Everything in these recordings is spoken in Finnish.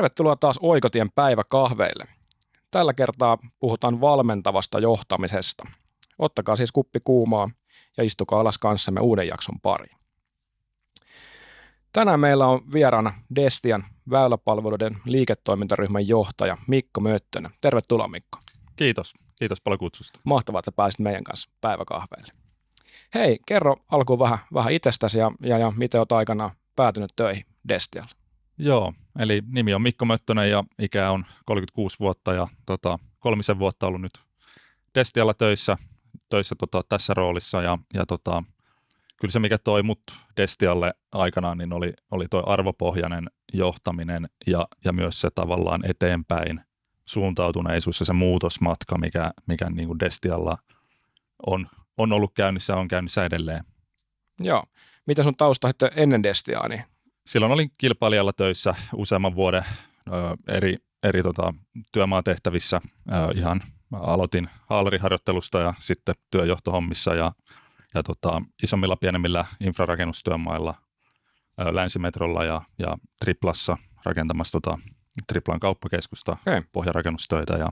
Tervetuloa taas Oikotien päiväkahveille. Tällä kertaa puhutaan valmentavasta johtamisesta. Ottakaa siis kuppi kuumaa ja istukaa alas kanssamme uuden jakson pariin. Tänään meillä on vieraana Destian väyläpalveluiden liiketoimintaryhmän johtaja Mikko Möttönen. Tervetuloa Mikko. Kiitos. Kiitos paljon kutsusta. Mahtavaa, että pääsit meidän kanssa päiväkahveille. Hei, kerro alkuun vähän, vähän itsestäsi ja, ja, ja miten olet aikana päätynyt töihin Destialla? Joo, eli nimi on Mikko Möttönen ja ikä on 36 vuotta ja tota, kolmisen vuotta ollut nyt Destialla töissä, töissä tota, tässä roolissa ja, ja tota, kyllä se mikä toi mut Destialle aikanaan niin oli, oli toi arvopohjainen johtaminen ja, ja myös se tavallaan eteenpäin suuntautuneisuus ja se muutosmatka, mikä, mikä niin kuin Destialla on, on ollut käynnissä on käynnissä edelleen. Joo. Mitä sun tausta sitten ennen Destiaa? Niin? Silloin olin kilpailijalla töissä useamman vuoden ö, eri, eri tota, työmaatehtävissä. Ö, ihan aloitin haalariharjoittelusta ja sitten työjohtohommissa ja, ja tota, isommilla pienemmillä infrarakennustyömailla ö, Länsimetrolla ja, ja Triplassa rakentamassa tota, Triplan kauppakeskusta, Hei. pohjarakennustöitä ja,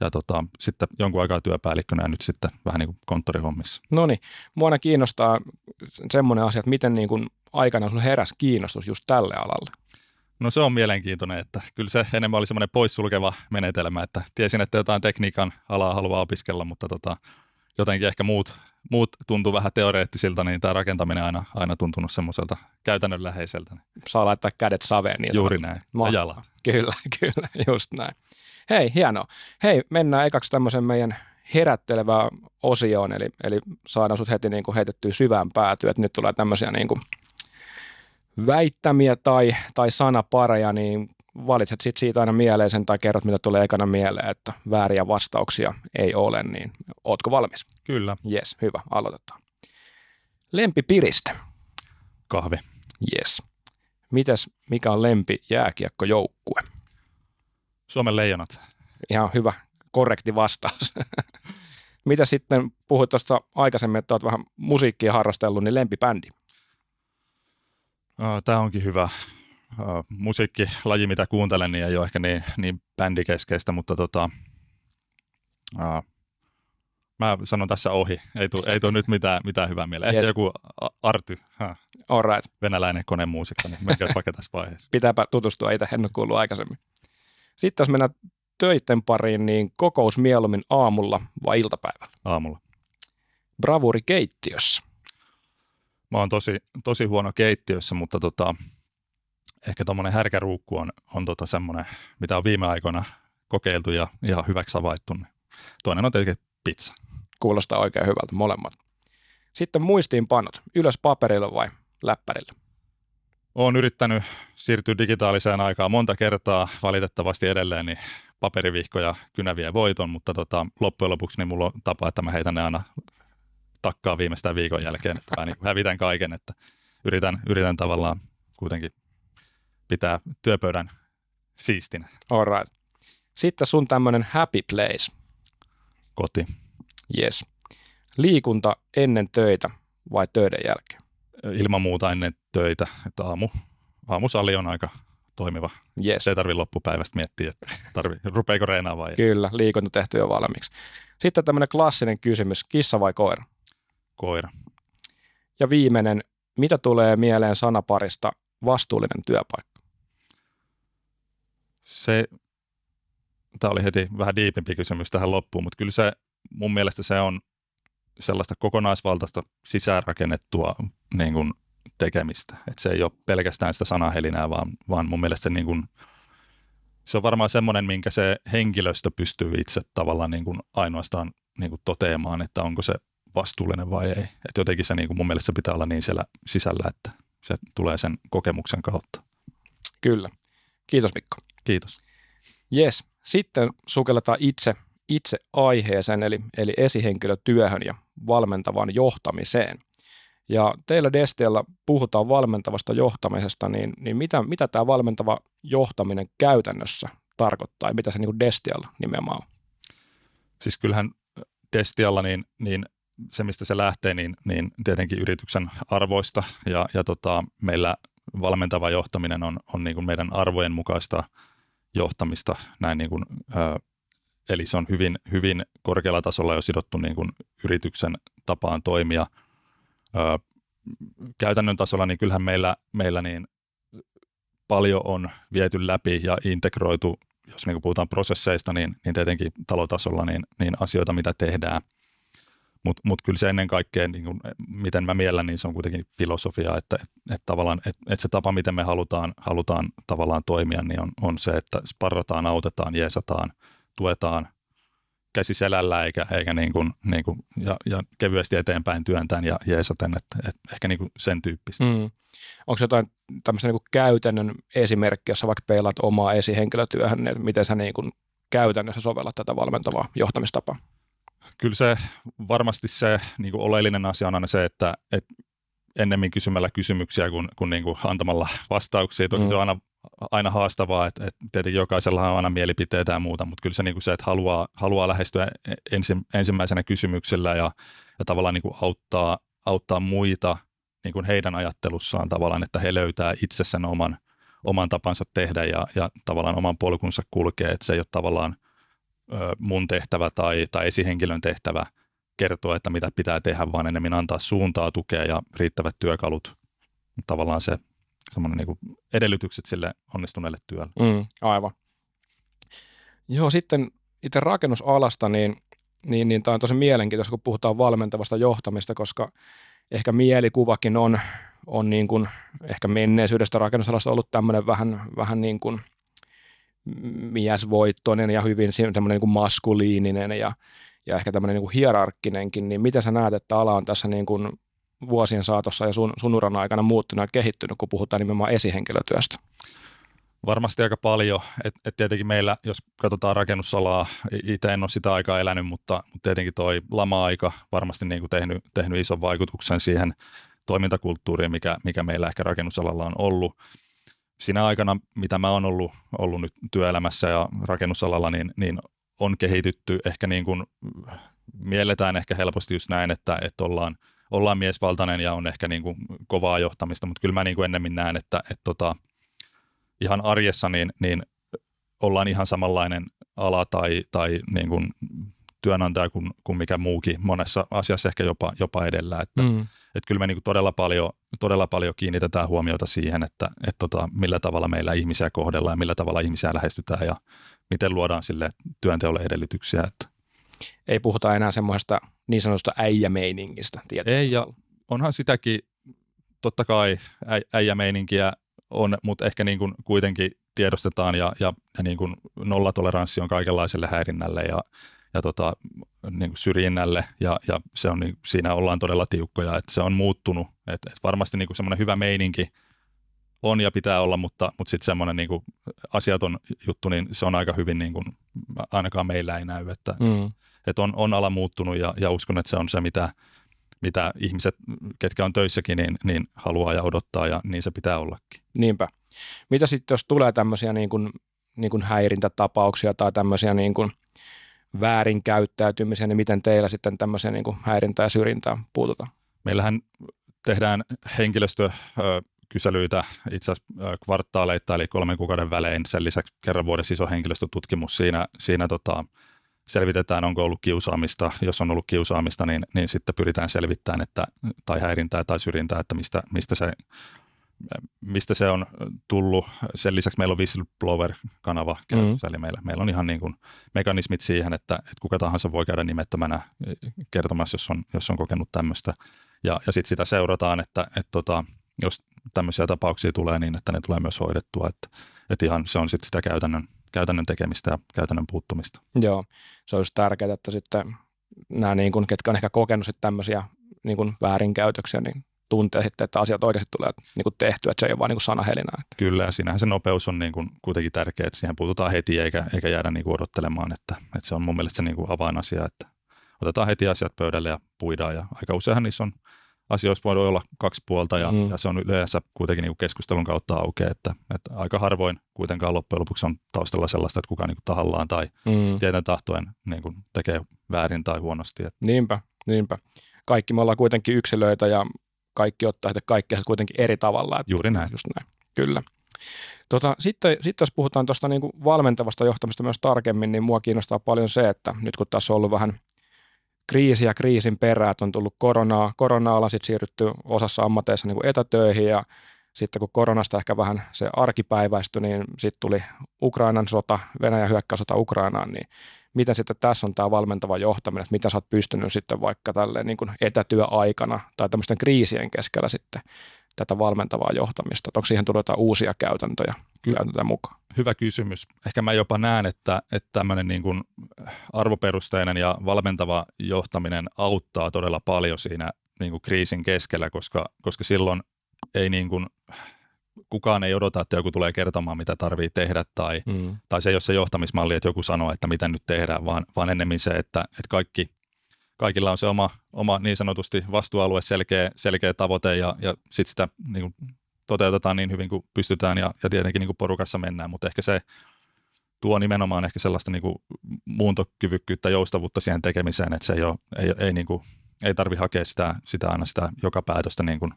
ja tota, sitten jonkun aikaa työpäällikkönä ja nyt sitten vähän niin kuin konttorihommissa. No niin, mua kiinnostaa semmoinen asia, että miten niin kuin aikana sun heräsi kiinnostus just tälle alalle. No se on mielenkiintoinen, että kyllä se enemmän oli semmoinen poissulkeva menetelmä, että tiesin, että jotain tekniikan alaa haluaa opiskella, mutta tota, jotenkin ehkä muut, muut tuntuu vähän teoreettisilta, niin tämä rakentaminen aina, aina tuntunut semmoiselta käytännönläheiseltä. Saa laittaa kädet saveen. Niin Juuri näin, ja Mahtavaa. jalat. Kyllä, kyllä, just näin. Hei, hienoa. Hei, mennään ekaksi tämmöisen meidän herättelevään osioon, eli, eli saadaan sut heti niin kuin heitettyä syvään päätyä, että nyt tulee tämmöisiä niin kuin väittämiä tai, tai sanapareja, niin valitset sit siitä aina mieleisen tai kerrot, mitä tulee ekana mieleen, että vääriä vastauksia ei ole, niin ootko valmis? Kyllä, Yes, hyvä, aloitetaan. Lempipiriste. kahvi. Yes. Mites, mikä on lempi jääkiekkojoukkue? Suomen leijonat. Ihan hyvä, korrekti vastaus. Mitä sitten, puhuit tuosta aikaisemmin, että olet vähän musiikkia harrastellut, niin lempibändi. Tämä onkin hyvä Ö, musiikkilaji, mitä kuuntelen, niin ei ole ehkä niin, niin bändikeskeistä, mutta tota, ää, mä sanon tässä ohi. Ei tule ei tuu nyt mitään, mitään hyvää mieleen. Ehkä joku Arty, ha, All right. venäläinen konemuusikko, niin menkää vaikka tässä vaiheessa. Pitääpä tutustua, itse en ole kuullut aikaisemmin. Sitten jos mennään töiden pariin, niin kokous mieluummin aamulla vai iltapäivällä? Aamulla. Bravuri keittiössä. Mä oon tosi, tosi huono keittiössä, mutta tota, ehkä tuommoinen härkäruukku on, on tota semmoinen, mitä on viime aikoina kokeiltu ja ihan hyväksi havaittu. niin Toinen on tietenkin pizza. Kuulostaa oikein hyvältä molemmat. Sitten muistiinpanot. Ylös paperille vai läppärille? Olen yrittänyt siirtyä digitaaliseen aikaan monta kertaa, valitettavasti edelleen niin paperivihko ja kynä vie voiton, mutta tota, loppujen lopuksi niin mulla on tapa, että mä heitän ne aina takkaa viimeistään viikon jälkeen, että mä niin hävitän kaiken, että yritän, yritän tavallaan kuitenkin pitää työpöydän siistinä All right. Sitten sun tämmöinen happy place. koti. Yes. Liikunta ennen töitä vai töiden jälkeen? Ilman muuta ennen töitä, että aamu, aamusali on aika toimiva. Yes. Se ei tarvi loppupäivästä miettiä, että tarvi, rupeeko reenaa vai ei. Kyllä, liikunta tehty jo valmiiksi. Sitten tämmöinen klassinen kysymys, kissa vai koira? Koira. Ja viimeinen, mitä tulee mieleen sanaparista vastuullinen työpaikka? Se, tämä oli heti vähän diipimpi kysymys tähän loppuun, mutta kyllä se mun mielestä se on sellaista kokonaisvaltaista sisäänrakennettua niin kuin tekemistä. Et se ei ole pelkästään sitä sanahelinää, vaan, vaan mun mielestä se, niin kuin, se on varmaan semmoinen, minkä se henkilöstö pystyy itse tavallaan niin kuin ainoastaan niin kuin toteamaan, että onko se vastuullinen vai ei. Et jotenkin se niin kuin mun mielestä se pitää olla niin siellä sisällä, että se tulee sen kokemuksen kautta. Kyllä. Kiitos Mikko. Kiitos. Yes. Sitten sukelletaan itse, itse aiheeseen, eli, eli esihenkilötyöhön ja valmentavaan johtamiseen. Ja teillä Destialla puhutaan valmentavasta johtamisesta, niin, niin mitä, mitä tämä valmentava johtaminen käytännössä tarkoittaa ja mitä se niin kuin Destialla nimenomaan on? Siis kyllähän Destialla niin, niin se, mistä se lähtee, niin, niin tietenkin yrityksen arvoista ja, ja tota, meillä valmentava johtaminen on, on niin kuin meidän arvojen mukaista johtamista. Näin niin kuin, ö, eli se on hyvin, hyvin korkealla tasolla jo sidottu niin kuin yrityksen tapaan toimia. Ö, käytännön tasolla niin kyllähän meillä, meillä niin paljon on viety läpi ja integroitu, jos niin puhutaan prosesseista, niin, niin tietenkin talotasolla niin, niin asioita, mitä tehdään. Mutta mut kyllä se ennen kaikkea, niin kun, miten mä miellän, niin se on kuitenkin filosofia, että et, et tavallaan, et, et se tapa, miten me halutaan, halutaan tavallaan toimia, niin on, on se, että sparrataan, autetaan, jeesataan, tuetaan käsi selällä eikä, eikä niin kuin, niin kuin, ja, ja, kevyesti eteenpäin työntään ja jeesaten, että, että ehkä niin kuin sen tyyppistä. Mm. Onko jotain tämmöistä niin käytännön esimerkkiä, jossa vaikka peilaat omaa esihenkilötyöhön, niin miten sä niin kuin käytännössä sovellat tätä valmentavaa johtamistapaa? Kyllä se varmasti se niin kuin oleellinen asia on aina se, että, että ennemmin kysymällä kysymyksiä kuin, kuin, niin kuin antamalla vastauksia. Toki mm. se on aina, aina haastavaa, että, että tietenkin jokaisella on aina mielipiteitä ja muuta, mutta kyllä se, niin kuin se että haluaa, haluaa lähestyä ensi, ensimmäisenä kysymyksellä ja, ja tavallaan niin kuin auttaa, auttaa muita niin kuin heidän ajattelussaan tavallaan, että he löytää itse sen oman, oman tapansa tehdä ja, ja tavallaan oman polkunsa kulkee, että se ei ole tavallaan mun tehtävä tai, tai esihenkilön tehtävä kertoa, että mitä pitää tehdä, vaan enemmän antaa suuntaa, tukea ja riittävät työkalut. Tavallaan se semmoinen niin edellytykset sille onnistuneelle työlle. Mm, aivan. Joo, sitten itse rakennusalasta, niin, niin, niin tämä on tosi mielenkiintoista, kun puhutaan valmentavasta johtamista, koska ehkä mielikuvakin on, on niin kuin, ehkä menneisyydestä rakennusalasta ollut tämmöinen vähän, vähän niin kuin miesvoittoinen ja hyvin semmoinen niin kuin maskuliininen ja, ja ehkä tämmöinen niin kuin hierarkkinenkin, niin miten sä näet, että ala on tässä niin kuin vuosien saatossa ja sun, sun uran aikana muuttunut ja kehittynyt, kun puhutaan nimenomaan esihenkilötyöstä? Varmasti aika paljon. Et, et tietenkin meillä, jos katsotaan rakennusalaa, itse en ole sitä aikaa elänyt, mutta, mutta tietenkin toi lama-aika varmasti niin kuin tehnyt, tehnyt ison vaikutuksen siihen toimintakulttuuriin, mikä, mikä meillä ehkä rakennusalalla on ollut. Siinä aikana, mitä mä oon ollut, ollut nyt työelämässä ja rakennusalalla, niin, niin on kehitytty ehkä niin kuin, mielletään ehkä helposti just näin, että, että ollaan, ollaan miesvaltainen ja on ehkä niin kuin kovaa johtamista, mutta kyllä mä niin kuin ennemmin näen, että, että tota, ihan arjessa niin, niin ollaan ihan samanlainen ala tai, tai niin kuin työnantaja kuin, kuin mikä muukin, monessa asiassa ehkä jopa, jopa edellä, että, mm. Että kyllä me niin kuin todella, paljon, todella paljon kiinnitetään huomiota siihen, että, että tota, millä tavalla meillä ihmisiä kohdellaan ja millä tavalla ihmisiä lähestytään ja miten luodaan sille työnteolle edellytyksiä. Että. Ei puhuta enää semmoista niin sanotusta äijämeiningistä. Ei, ja onhan sitäkin totta kai äijämeininkiä on, mutta ehkä niin kuin kuitenkin tiedostetaan ja, ja, ja niin kuin nollatoleranssi on kaikenlaiselle häirinnälle ja, ja tota, niin kuin syrjinnälle ja, ja se on, niin, siinä ollaan todella tiukkoja, että se on muuttunut, että, että varmasti niin kuin semmoinen hyvä meininki on ja pitää olla, mutta, mutta sitten semmoinen niin kuin asiaton juttu, niin se on aika hyvin niin kuin, ainakaan meillä ei näy, että, mm. että on, on ala muuttunut ja, ja uskon, että se on se, mitä, mitä ihmiset, ketkä on töissäkin, niin, niin haluaa ja odottaa ja niin se pitää ollakin. Niinpä. Mitä sitten, jos tulee tämmöisiä niin kuin, niin kuin häirintätapauksia tai tämmöisiä niin kuin väärinkäyttäytymisiä, niin miten teillä sitten tämmöisiä niin kuin häirintää ja syrjintää puututaan? Meillähän tehdään henkilöstö kyselyitä itse asiassa kvartaaleita, eli kolmen kuukauden välein. Sen lisäksi kerran vuodessa iso henkilöstötutkimus. Siinä, siinä tota, selvitetään, onko ollut kiusaamista. Jos on ollut kiusaamista, niin, niin sitten pyritään selvittämään, että, tai häirintää tai syrjintää, että mistä, mistä, se, mistä se on tullut. Sen lisäksi meillä on whistleblower-kanava mm-hmm. eli meillä, meillä on ihan niin kuin mekanismit siihen, että, että kuka tahansa voi käydä nimettömänä kertomassa, jos on, jos on kokenut tämmöistä. Ja, ja sitten sitä seurataan, että, että tota, jos tämmöisiä tapauksia tulee niin, että ne tulee myös hoidettua. Että, että ihan se on sitten sitä käytännön käytännön tekemistä ja käytännön puuttumista. Joo, se olisi tärkeää, että sitten nämä, niin kuin, ketkä on ehkä kokenut sitten tämmöisiä niin kuin väärinkäytöksiä, niin tuntee sitten, että asiat oikeasti tulee niin kuin tehtyä, että se ei ole vain niin sanahelinää. Kyllä, ja siinähän se nopeus on niin kuin kuitenkin tärkeä, että siihen puututaan heti eikä, eikä jäädä niin kuin odottelemaan, että, että se on mun mielestä se niin kuin avainasia, että otetaan heti asiat pöydälle ja puidaan, ja aika useinhan niissä on asioissa voi olla kaksi puolta ja, mm. ja se on yleensä kuitenkin niin kuin keskustelun kautta aukeaa, että, että aika harvoin kuitenkaan loppujen lopuksi on taustalla sellaista, että kukaan niin kuin tahallaan tai mm. tieten tahtoen niin kuin tekee väärin tai huonosti. Että. Niinpä, niinpä. Kaikki me ollaan kuitenkin yksilöitä ja kaikki ottaa sitten kaikki kuitenkin eri tavalla. Että Juuri näin. Just näin. Kyllä. Tota, sitten, sitten jos puhutaan tuosta niin valmentavasta johtamista myös tarkemmin, niin mua kiinnostaa paljon se, että nyt kun tässä on ollut vähän kriisi ja kriisin perää, että on tullut koronaa, korona on sitten siirrytty osassa ammateissa niin etätöihin ja sitten kun koronasta ehkä vähän se arkipäiväistyi, niin sitten tuli Ukrainan sota, Venäjän hyökkäysota Ukrainaan, niin miten sitten tässä on tämä valmentava johtaminen, että mitä sä oot pystynyt sitten vaikka tälleen niin kuin etätyöaikana tai tämmöisten kriisien keskellä sitten tätä valmentavaa johtamista? Onko siihen tullut jotain uusia käytäntöjä, käytäntöjä mukaan? Hyvä kysymys. Ehkä mä jopa näen, että, että tämmöinen niin kuin arvoperusteinen ja valmentava johtaminen auttaa todella paljon siinä niin kuin kriisin keskellä, koska, koska silloin ei niin kuin, kukaan ei odota, että joku tulee kertomaan, mitä tarvii tehdä, tai, mm. tai se ei ole se johtamismalli, että joku sanoo, että mitä nyt tehdään, vaan, vaan ennemmin se, että, että kaikki, kaikilla on se oma, oma niin sanotusti vastuualue, selkeä, selkeä tavoite, ja, ja sitten sitä niin kuin, toteutetaan niin hyvin kuin pystytään, ja, ja tietenkin niin kuin porukassa mennään, mutta ehkä se tuo nimenomaan ehkä sellaista niin kuin muuntokyvykkyyttä, joustavuutta siihen tekemiseen, että se ei, ole, ei, ei, niin kuin, ei tarvi hakea sitä, sitä aina sitä joka päätöstä niin kuin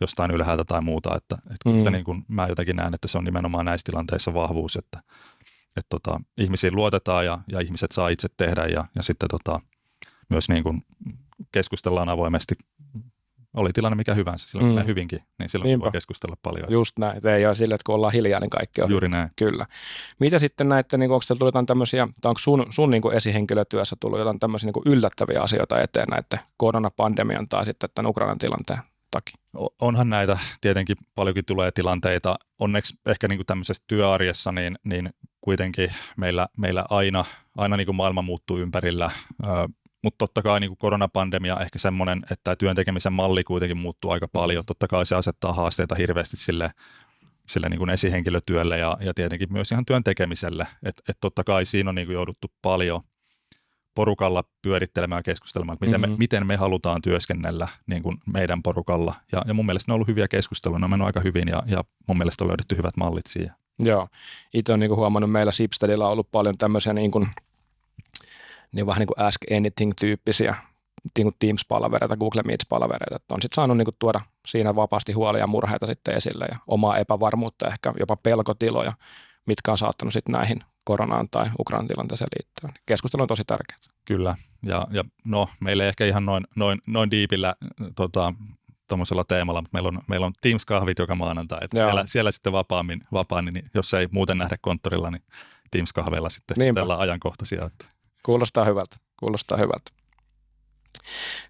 jostain ylhäältä tai muuta. Että, että mm. se niin kuin, mä jotenkin näen, että se on nimenomaan näissä tilanteissa vahvuus, että, että tota, ihmisiin luotetaan ja, ja ihmiset saa itse tehdä ja, ja sitten tota, myös niin kuin keskustellaan avoimesti oli tilanne mikä hyvänsä, silloin mm. hyvinkin, niin silloin Niinpä. voi keskustella paljon. Just näin, ei ole sille, että kun ollaan hiljaa, niin kaikki on Juuri näin. Kyllä. Mitä sitten näette, niin onko teillä tullut jotain tämmöisiä, tai onko sun, sun niin esihenkilötyössä tullut jotain tämmöisiä niin yllättäviä asioita eteen näiden koronapandemian tai sitten tämän Ukrainan tilanteen takia? Onhan näitä tietenkin paljonkin tulee tilanteita. Onneksi ehkä niin kuin tämmöisessä työarjessa niin, niin kuitenkin meillä, meillä aina, aina niin kuin maailma muuttuu ympärillä, mutta totta kai niin kuin koronapandemia ehkä semmoinen, että työn tekemisen malli kuitenkin muuttuu aika paljon. Totta kai se asettaa haasteita hirveästi sille, sille niin kuin esihenkilötyölle ja, ja tietenkin myös ihan työn tekemiselle. Että et totta kai siinä on niin kuin jouduttu paljon – porukalla pyörittelemään keskustelemaan, että miten, mm-hmm. me, miten me halutaan työskennellä niin kuin meidän porukalla. Ja, ja mun mielestä ne on ollut hyviä keskusteluja, ne on mennyt aika hyvin ja, ja mun mielestä on löydetty hyvät mallit siihen. Joo, itse olen niin kuin huomannut, meillä Sipstedillä on ollut paljon tämmöisiä niin kuin, niin vähän niin kuin Ask Anything-tyyppisiä niin kuin Teams-palavereita, Google Meets-palavereita, että on sitten saanut niin kuin tuoda siinä vapaasti huolia ja murheita sitten esille ja omaa epävarmuutta, ehkä jopa pelkotiloja, mitkä on saattanut sitten näihin koronaan tai Ukrainan tilanteeseen liittyen. Keskustelu on tosi tärkeää. Kyllä, ja, ja no, meillä ei ehkä ihan noin, noin, noin diipillä tota, tuommoisella teemalla, mutta meillä on, meillä on Teams-kahvit joka maanantai, että siellä, siellä, sitten vapaammin, vapaammin, niin jos ei muuten nähdä konttorilla, niin Teams-kahveilla sitten tällä ajankohtaisia. Että. Kuulostaa hyvältä, kuulostaa hyvältä.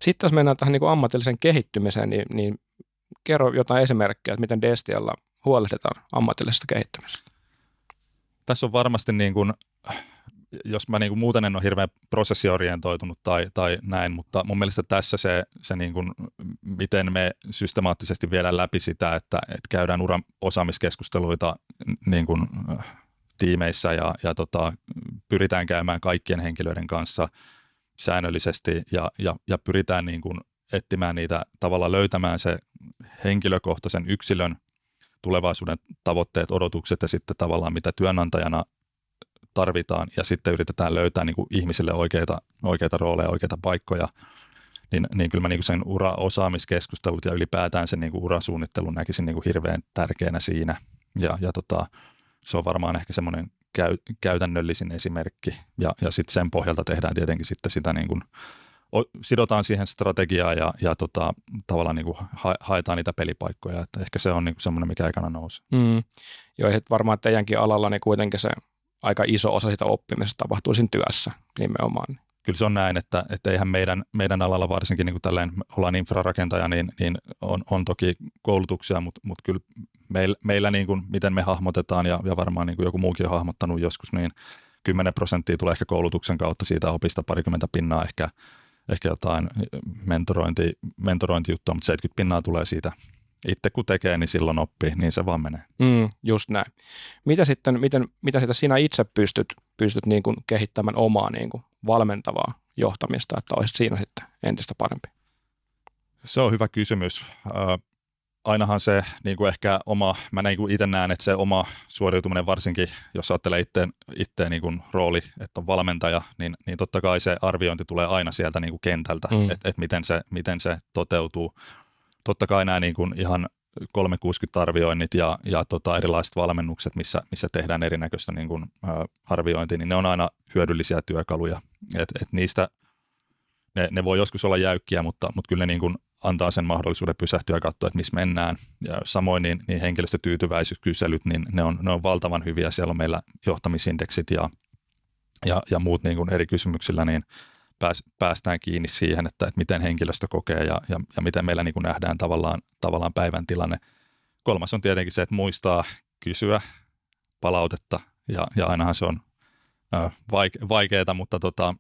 Sitten jos mennään tähän niin kuin ammatilliseen kehittymiseen, niin, niin kerro jotain esimerkkejä, että miten Destialla huolehditaan ammatillisesta kehittymisestä tässä on varmasti niin kuin, jos mä niin kuin muuten en ole hirveän prosessiorientoitunut tai, tai näin, mutta mun mielestä tässä se, se niin kuin, miten me systemaattisesti viedään läpi sitä, että, että käydään uran osaamiskeskusteluita niin kuin, tiimeissä ja, ja tota, pyritään käymään kaikkien henkilöiden kanssa säännöllisesti ja, ja, ja pyritään niin kuin etsimään niitä, tavalla löytämään se henkilökohtaisen yksilön tulevaisuuden tavoitteet, odotukset ja sitten tavallaan mitä työnantajana tarvitaan ja sitten yritetään löytää niin kuin ihmisille oikeita, oikeita rooleja, oikeita paikkoja, niin, niin kyllä mä niin kuin sen ura-osaamiskeskustelut ja ylipäätään sen niin kuin urasuunnittelun näkisin niin kuin hirveän tärkeänä siinä. Ja, ja tota, se on varmaan ehkä semmoinen käy, käytännöllisin esimerkki ja, ja sitten sen pohjalta tehdään tietenkin sitten sitä niin kuin sidotaan siihen strategiaa ja, ja tota, tavallaan niin kuin haetaan niitä pelipaikkoja. Että ehkä se on niin semmoinen, mikä ekana nousee. Mm. Joo, että varmaan teidänkin alalla niin kuitenkin se aika iso osa sitä oppimisesta tapahtuu siinä työssä nimenomaan. Kyllä se on näin, että, että eihän meidän, meidän alalla varsinkin niin kuin tälleen, ollaan infrarakentaja, niin, niin on, on toki koulutuksia, mutta, mutta kyllä meillä, meillä niin kuin, miten me hahmotetaan ja, ja varmaan niin kuin joku muukin on hahmottanut joskus, niin 10 prosenttia tulee ehkä koulutuksen kautta siitä opista, parikymmentä pinnaa ehkä ehkä jotain mentorointi, mentorointijuttua, mutta 70 pinnaa tulee siitä itse kun tekee, niin silloin oppii, niin se vaan menee. Mm, just näin. Mitä sitten, miten, mitä sitä sinä itse pystyt, pystyt niin kuin kehittämään omaa niin kuin valmentavaa johtamista, että olisit siinä sitten entistä parempi? Se on hyvä kysymys ainahan se niin kuin ehkä oma, mä niin kuin itse näen, että se oma suoriutuminen varsinkin, jos ajattelee itse, itse niin kuin rooli, että on valmentaja, niin, niin totta kai se arviointi tulee aina sieltä niin kuin kentältä, mm. että et miten, se, miten se toteutuu. totta kai nämä niin kuin ihan 360-arvioinnit ja, ja tota erilaiset valmennukset, missä, missä tehdään erinäköistä niin kuin, ä, arviointia, niin ne on aina hyödyllisiä työkaluja. Et, et niistä ne, ne voi joskus olla jäykkiä, mutta, mutta kyllä ne niin kuin antaa sen mahdollisuuden pysähtyä ja katsoa, että missä mennään. Ja samoin niin, niin henkilöstötyytyväisyyskyselyt, niin ne on, ne on valtavan hyviä. Siellä on meillä johtamisindeksit ja, ja, ja muut niin kuin eri kysymyksillä, niin pääs, päästään kiinni siihen, että, että miten henkilöstö kokee ja, ja, ja miten meillä niin kuin nähdään tavallaan, tavallaan päivän tilanne. Kolmas on tietenkin se, että muistaa kysyä palautetta ja, ja ainahan se on vaikeaa, mutta tota,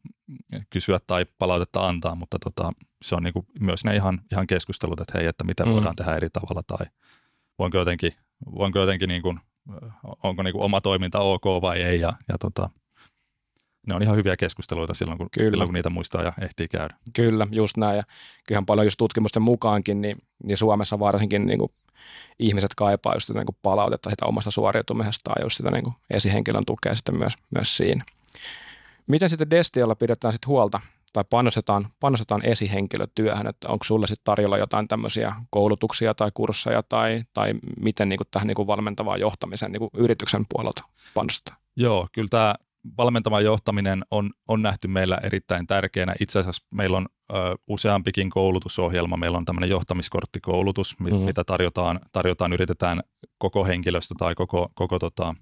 kysyä tai palautetta antaa, mutta tota, se on niinku myös ne ihan, ihan keskustelut, että hei, että mitä mm. voidaan tehdä eri tavalla tai voinko jotenkin, voinko jotenkin niinku, onko niinku oma toiminta ok vai ei ja, ja tota, ne on ihan hyviä keskusteluita silloin kun, Kyllä. silloin, kun niitä muistaa ja ehtii käydä. Kyllä, just näin. Ja kyllähän paljon just tutkimusten mukaankin, niin, niin Suomessa varsinkin niin kuin ihmiset kaipaa just niin kuin palautetta sitä omasta suoriutumisesta ja just sitä niin kuin esihenkilön tukea sitten myös, myös siinä. Miten sitten Destialla pidetään sitten huolta tai panostetaan, panostetaan esihenkilötyöhön, että onko sulle sitten tarjolla jotain tämmöisiä koulutuksia tai kursseja tai, tai miten niin kuin tähän niin kuin valmentavaan johtamiseen niin kuin yrityksen puolelta panostetaan? Joo, kyllä tämä valmentava johtaminen on, on nähty meillä erittäin tärkeänä. Itse asiassa meillä on ö, useampikin koulutusohjelma. Meillä on tämmöinen johtamiskorttikoulutus, mm-hmm. mitä tarjotaan, tarjotaan, yritetään koko henkilöstö tai koko, koko tota,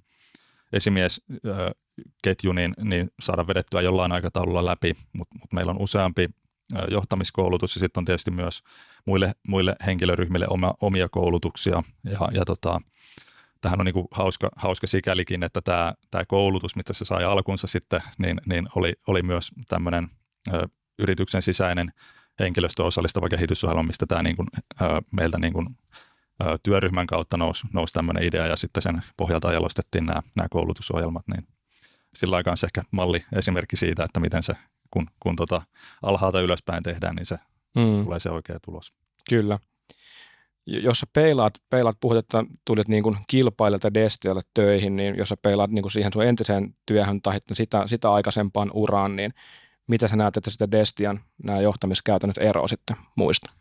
esimiesketju niin, niin saada vedettyä jollain aikataululla läpi, mutta mut meillä on useampi johtamiskoulutus ja sitten on tietysti myös muille, muille henkilöryhmille oma, omia koulutuksia ja, ja tota, tähän on niin kuin hauska, hauska sikälikin, että tämä, tämä koulutus, mitä se sai alkunsa sitten, niin, niin oli, oli myös tämmöinen ö, yrityksen sisäinen henkilöstö osallistava kehitysohjelma, mistä tämä niin kuin, ö, meiltä niin kuin, ö, työryhmän kautta nousi, nousi tämmöinen idea ja sitten sen pohjalta jalostettiin nämä, nämä koulutusohjelmat, niin sillä aikaan se ehkä malli esimerkki siitä, että miten se, kun, kun tota alhaalta ylöspäin tehdään, niin se mm. tulee se oikea tulos. Kyllä jos sä peilaat, peilaat puhut, että tulit niin kuin kilpailijalta Destialle töihin, niin jos sä peilaat niin kuin siihen sun entiseen työhön tai sitä, sitä aikaisempaan uraan, niin mitä sä näet, että sitä Destian nämä johtamiskäytännöt eroa sitten muista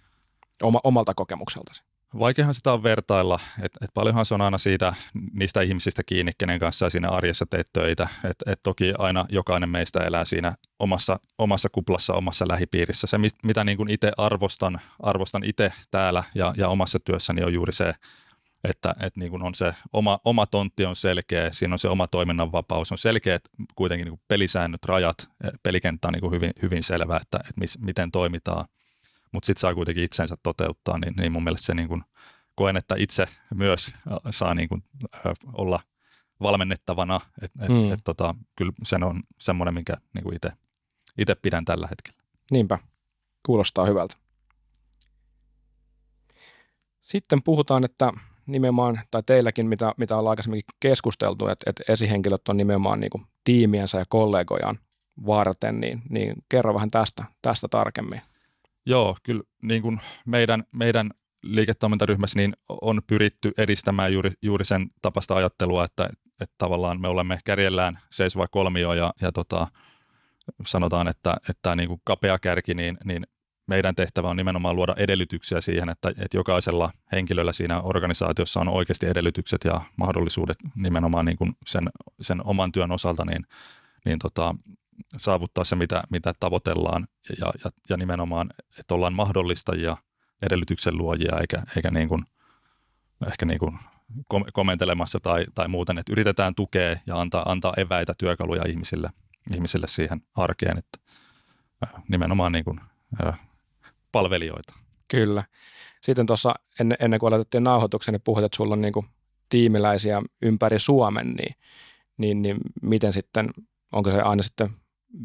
oma, omalta kokemukseltasi? Vaikeahan sitä on vertailla, että et paljonhan se on aina siitä niistä ihmisistä kiinni, kenen kanssa siinä arjessa teet töitä. Et, et toki aina jokainen meistä elää siinä omassa, omassa kuplassa, omassa lähipiirissä. Se, mitä niin itse arvostan, arvostan itse täällä ja, ja omassa työssäni on juuri se, että, että niin on se oma, oma tontti on selkeä, siinä on se oma toiminnan vapaus, on selkeät kuitenkin niin pelisäännöt, rajat, pelikenttä on niin hyvin, hyvin selvä, että, että mis, miten toimitaan mutta sitten saa kuitenkin itsensä toteuttaa, niin, niin mun mielestä se niin kuin, koen, että itse myös saa niin kuin, olla valmennettavana, että et, mm. et, tota, kyllä sen on semmoinen, minkä niin itse itse pidän tällä hetkellä. Niinpä, kuulostaa hyvältä. Sitten puhutaan, että nimenomaan, tai teilläkin, mitä, mitä ollaan aikaisemminkin keskusteltu, että, että esihenkilöt on nimenomaan niin kuin tiimiensä ja kollegojaan varten, niin, niin kerro vähän tästä, tästä tarkemmin. Joo, kyllä niin kuin meidän, meidän liiketoimintaryhmässä niin on pyritty edistämään juuri, juuri sen tapasta ajattelua, että, että tavallaan me olemme kärjellään seisova kolmio ja, ja tota, sanotaan, että, että niin kuin kapea kärki, niin, niin meidän tehtävä on nimenomaan luoda edellytyksiä siihen, että, että jokaisella henkilöllä siinä organisaatiossa on oikeasti edellytykset ja mahdollisuudet nimenomaan niin kuin sen, sen oman työn osalta niin, niin tota, saavuttaa se, mitä, mitä tavoitellaan ja, ja, ja nimenomaan, että ollaan mahdollistajia, edellytyksen luojia eikä, eikä niin kuin, ehkä niin kuin komentelemassa tai, tai muuten, että yritetään tukea ja antaa, antaa eväitä, työkaluja ihmisille, ihmisille siihen arkeen, että nimenomaan niin kuin, palvelijoita. Kyllä. Sitten tuossa ennen, ennen kuin aloitettiin nauhoituksen, niin puhut, että sulla on niin kuin tiimiläisiä ympäri Suomen, niin, niin, niin miten sitten, onko se aina sitten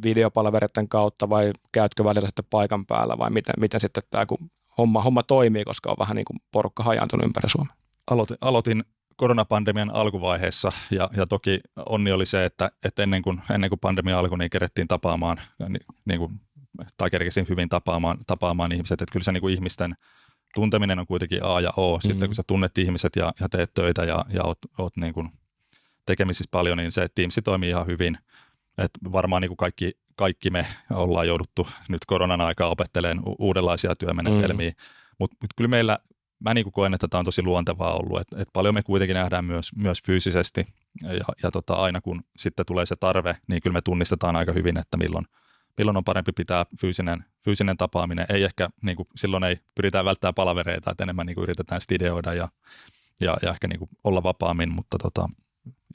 videopalvereiden kautta vai käytkö välillä sitten paikan päällä vai miten, miten sitten tämä kun homma, homma toimii, koska on vähän niin kuin porukka hajaantunut ympäri Suomea? Aloitin, aloitin koronapandemian alkuvaiheessa ja, ja toki onni oli se, että, että ennen, kuin, ennen kuin pandemia alkoi, niin kerettiin tapaamaan, niin, niin kuin, tai kerkesin hyvin tapaamaan, tapaamaan ihmiset, että kyllä se niin kuin ihmisten tunteminen on kuitenkin A ja O. Sitten mm-hmm. kun sä tunnet ihmiset ja, ja teet töitä ja, ja oot, oot niin kuin tekemisissä paljon, niin se Teams toimii ihan hyvin – et varmaan niin kuin kaikki, kaikki me ollaan jouduttu nyt koronan aikaa opettelemaan uudenlaisia työmenetelmiä, mm. Mutta mut kyllä meillä, mä niin koen, että tämä on tosi luontevaa ollut, että et paljon me kuitenkin nähdään myös, myös fyysisesti ja, ja tota, aina kun sitten tulee se tarve, niin kyllä me tunnistetaan aika hyvin, että milloin, milloin on parempi pitää fyysinen, fyysinen tapaaminen. Ei ehkä, niin kuin, silloin ei pyritään välttämään palavereita, että enemmän niin kuin yritetään ideoida ja, ja, ja ehkä niin kuin olla vapaammin, mutta tota,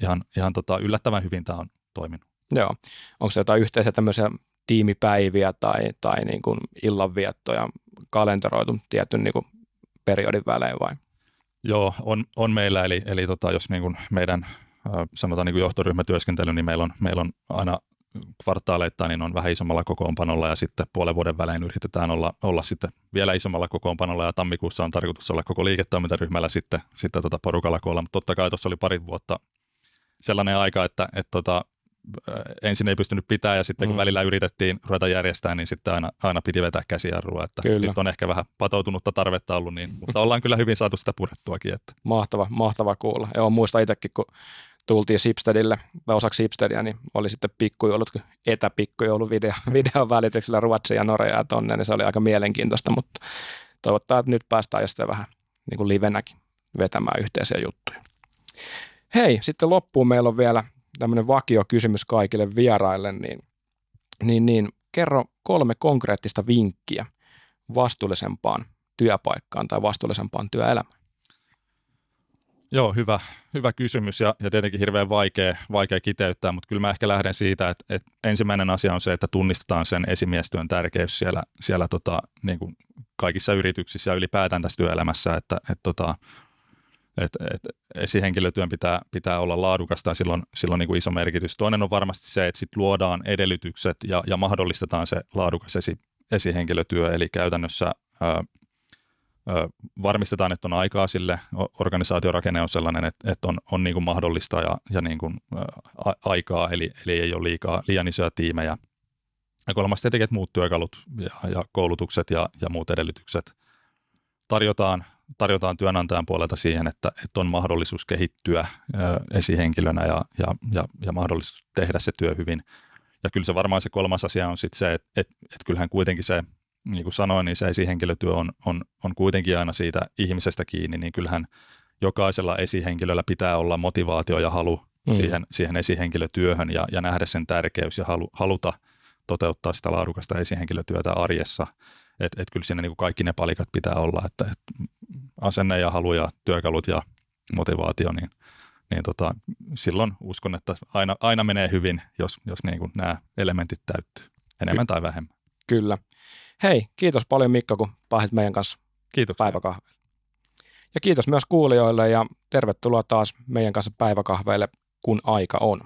ihan, ihan tota, yllättävän hyvin tämä on toiminut. Joo. Onko se jotain yhteisiä tämmöisiä tiimipäiviä tai, tai niin kuin illanviettoja kalenteroitu tietyn niin kuin periodin välein vai? Joo, on, on meillä, eli, eli tota, jos niin kuin meidän sanotaan niin kuin johtoryhmätyöskentely, niin meillä on, meillä on aina kvartaaleittain niin on vähän isommalla kokoonpanolla ja sitten puolen vuoden välein yritetään olla, olla sitten vielä isommalla kokoonpanolla ja tammikuussa on tarkoitus olla koko liiketoimintaryhmällä sitten, sitten tota porukalla koolla, mutta totta kai tuossa oli pari vuotta sellainen aika, että, että tota, ensin ei pystynyt pitää ja sitten kun mm. välillä yritettiin ruveta järjestää, niin sitten aina, aina piti vetää käsijarrua, että kyllä. nyt on ehkä vähän patoutunutta tarvetta ollut, niin, mutta ollaan kyllä hyvin saatu sitä purettuakin. Että. Mahtava, mahtava kuulla. Joo, muista itsekin, kun tultiin Sipstedille, tai osaksi Sipstedia, niin oli sitten pikkujoulut, etäpikkujoulu video, videon välityksellä Ruotsia ja Norjaa tonne, niin se oli aika mielenkiintoista, mutta toivottavasti että nyt päästään jo sitten vähän niin kuin livenäkin vetämään yhteisiä juttuja. Hei, sitten loppuun meillä on vielä tämmöinen kysymys kaikille vieraille, niin, niin, niin kerro kolme konkreettista vinkkiä vastuullisempaan työpaikkaan tai vastuullisempaan työelämään. Joo, hyvä, hyvä kysymys ja, ja tietenkin hirveän vaikea, vaikea kiteyttää, mutta kyllä mä ehkä lähden siitä, että, että ensimmäinen asia on se, että tunnistetaan sen esimiestyön tärkeys siellä, siellä tota, niin kuin kaikissa yrityksissä ja ylipäätään tässä työelämässä, että, että tota, että et esihenkilötyön pitää, pitää olla laadukasta ja silloin, silloin niin kuin iso merkitys. Toinen on varmasti se, että sit luodaan edellytykset ja, ja mahdollistetaan se laadukas esi, esihenkilötyö, eli käytännössä ää, ää, varmistetaan, että on aikaa sille, organisaatiorakenne on sellainen, että, että on, on niin kuin mahdollista ja, ja niin kuin, aikaa, eli, eli ei ole liikaa, liian isoja tiimejä. Ja kolmas tietenkin, että muut työkalut ja, ja koulutukset ja, ja muut edellytykset tarjotaan tarjotaan työnantajan puolelta siihen, että, että on mahdollisuus kehittyä esihenkilönä ja, ja, ja, ja mahdollisuus tehdä se työ hyvin. Ja kyllä se varmaan se kolmas asia on sitten se, että, että, että kyllähän kuitenkin se, niin kuin sanoin, niin se esihenkilötyö on, on, on kuitenkin aina siitä ihmisestä kiinni, niin kyllähän jokaisella esihenkilöllä pitää olla motivaatio ja halu mm. siihen, siihen esihenkilötyöhön ja, ja nähdä sen tärkeys ja halu, haluta toteuttaa sitä laadukasta esihenkilötyötä arjessa. Että et kyllä siinä niin kuin kaikki ne palikat pitää olla, että et asenne ja halu ja työkalut ja motivaatio, niin, niin tota, silloin uskon, että aina, aina menee hyvin, jos, jos niin kuin nämä elementit täyttyy, enemmän Ky- tai vähemmän. Kyllä. Hei, kiitos paljon Mikko, kun pääsit meidän kanssa kiitos. päiväkahveille. Ja kiitos myös kuulijoille ja tervetuloa taas meidän kanssa päiväkahveille, kun aika on.